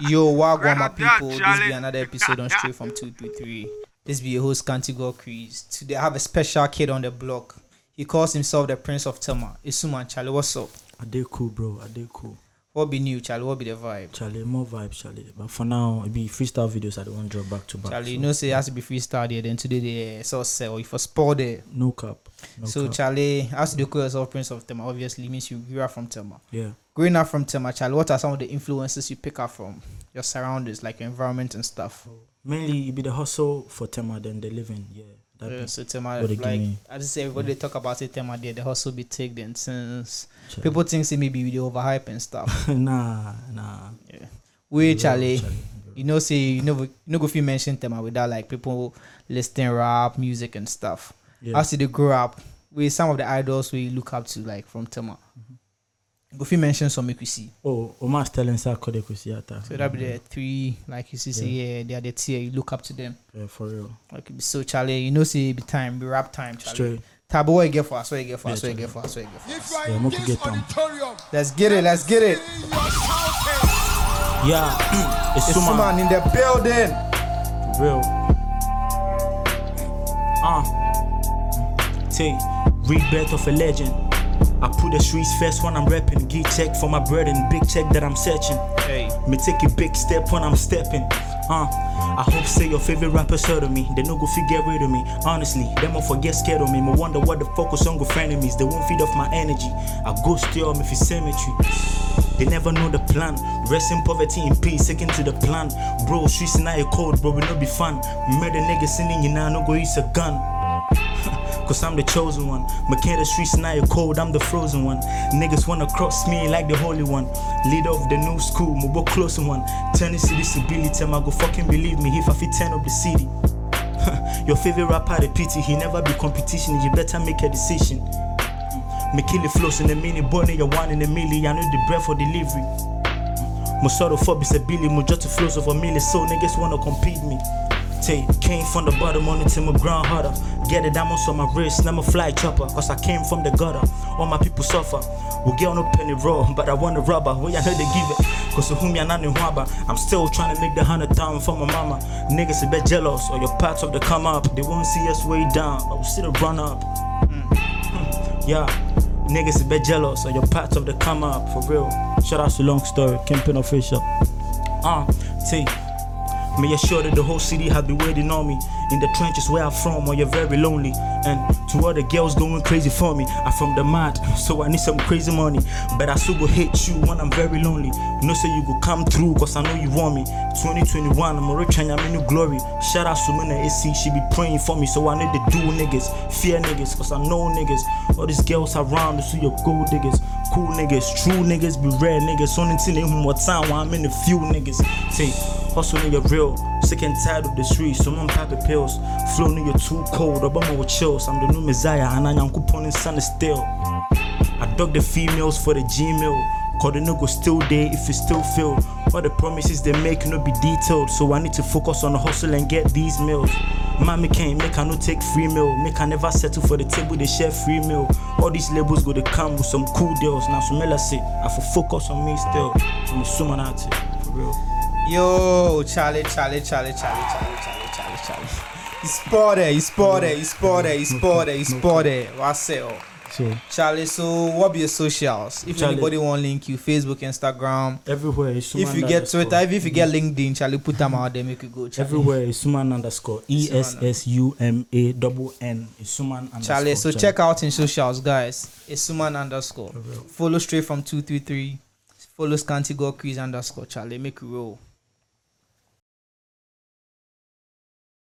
Yo, Wagwan, my people. This be another episode on Straight from 233. This be your host, Cantigo Crease. Today I have a special kid on the block. He calls himself the Prince of Tema. Isuman, Charlie, what's up? I did cool, bro. I did cool. What be new, Charlie? What be the vibe? Charlie, more vibe, Charlie. But for now, it be freestyle videos. I don't want to drop back to back. Charlie, you know, say it has to be freestyle there. Then today, they eh, so sell. Oh, if for sport there. no cap. No so, cap. Charlie, as you call yourself Prince of Tema, obviously means you grew up from Tema. yeah. Growing up from Tema, Charlie, what are some of the influences you pick up from your surroundings, like your environment and stuff? Oh, mainly, it be the hustle for Tema than the living. Yeah. That Yeah, so Tema, what they give like me. I just say everybody they talk about it, Tema there, the hustle be taken since Charlie. people think it maybe we dey overhype and stuff. nah, nah. yeah. We Charlie, Charlie. you know, say you know you know go fit mention Tema without like people listening rap music and stuff. Yeah. As they grow up, with some of the idols we look up to, like from Tema. Mm-hmm. Go fit mention some make we see. Oh, Omar Sterling Sa Kode Kwesi Arthur. So that'd be the three, like you see, say yeah, they are the tier. You look up to them. Yeah, for real. Like so, Charlie, you know, say it be time, be rap time, Charlie. Straight. Tabo, what you get for us? What you get for us? Yeah, What you get for us? What you get for us? If Yeah, in Moku get them. auditorium, Let's get it. Let's get it. you are shouting. Yeah. it's It's Suma. Suman in the building. For real. Uh. Take rebirth of a legend. I put the streets first when I'm rapping. Get check for my bread and big check that I'm searching. Hey, Me take a big step when I'm stepping. Uh, I hope say your favorite rappers heard of me. They no go get rid of me. Honestly, them will forget scared of me. Me wonder what the focus on go frenemies. They won't feed off my energy. I go still me for cemetery. They never know the plan. Rest in poverty in peace, sticking to the plan. Bro, streets now a code, bro, we no be fun. Murder niggas singing you now, no go use a gun. Cause I'm the chosen one. McKenna streets now a cold, I'm the frozen one. Niggas wanna cross me like the holy one. Leader of the new school, my book close one. Tennessee disability, I go fucking believe me if I fit 10 of the city. Your favorite rapper, the pity, he never be competition, you better make a decision. Me kill the flows in a minute, born in your one in a million, I know the breath for delivery. My is a billy, my just flows of a million, so niggas wanna compete me. Tay, came from the bottom on to my ground harder. Get the diamonds on my wrist, now I'm a fly chopper. Cause I came from the gutter, all my people suffer. We get on a penny roll, but I want a rubber. Where you heard they give it? Cause whom ya not in Waba. I'm still trying to make the hundred thousand for my mama. Niggas a bit jealous, or your parts of the come up. They won't see us way down, but we still run up. Yeah, niggas a bit jealous of your parts of the come up for real. Shout out to Long Story, Kingpin Official. Uh, T. Me assure that the whole city have been waiting on me. In the trenches where I'm from, or you're very lonely. And to all the girls going crazy for me, I'm from the mad, so I need some crazy money. But I still go hate you when I'm very lonely. No say you go come through, cause I know you want me. 2021, I'm a rich and I'm in new glory. Shout out to Mina AC, she be praying for me, so I need to do niggas, fear niggas, cause I know niggas. All these girls around, so your gold diggers, cool niggas, true niggas, be rare niggas. Only thing they more time while I'm in a few niggas. Take hustle nigga real, sick and tired of the streets, so I'm popping pills. Flow nigga too cold, Obama with chills. I'm the new messiah, and I'm coupon son still. I dug the females for the Gmail. Cause the nigga still there if you still feel All the promises they make no be detailed So I need to focus on the hustle and get these meals Mommy can't make I no take free meal Make I never settle for the table they share free meal All these labels go to come with some cool deals Now some say I for focus on me still I'm assuming out it for real yo, Charlie, Charlie, Charlie, Charlie, Charlie, Charlie, Charlie, Charlie. You spotted, you spotted, you spotted, you spotted, you spotted. What's it? oh? So Charlie, so what be your socials? If Charlie. anybody want link you, Facebook, Instagram. everywhere is If you get. Twitter, if you get LinkedIn, Charlie, put them out there, make it go. Charlie. Everywhere is Suman underscore E S S U M A double N Suman underscore. Charlie, so check out in socials, guys. It's Suman underscore. Follow straight from two three three. Follow Scanty Go Crease underscore. Charlie, make it roll.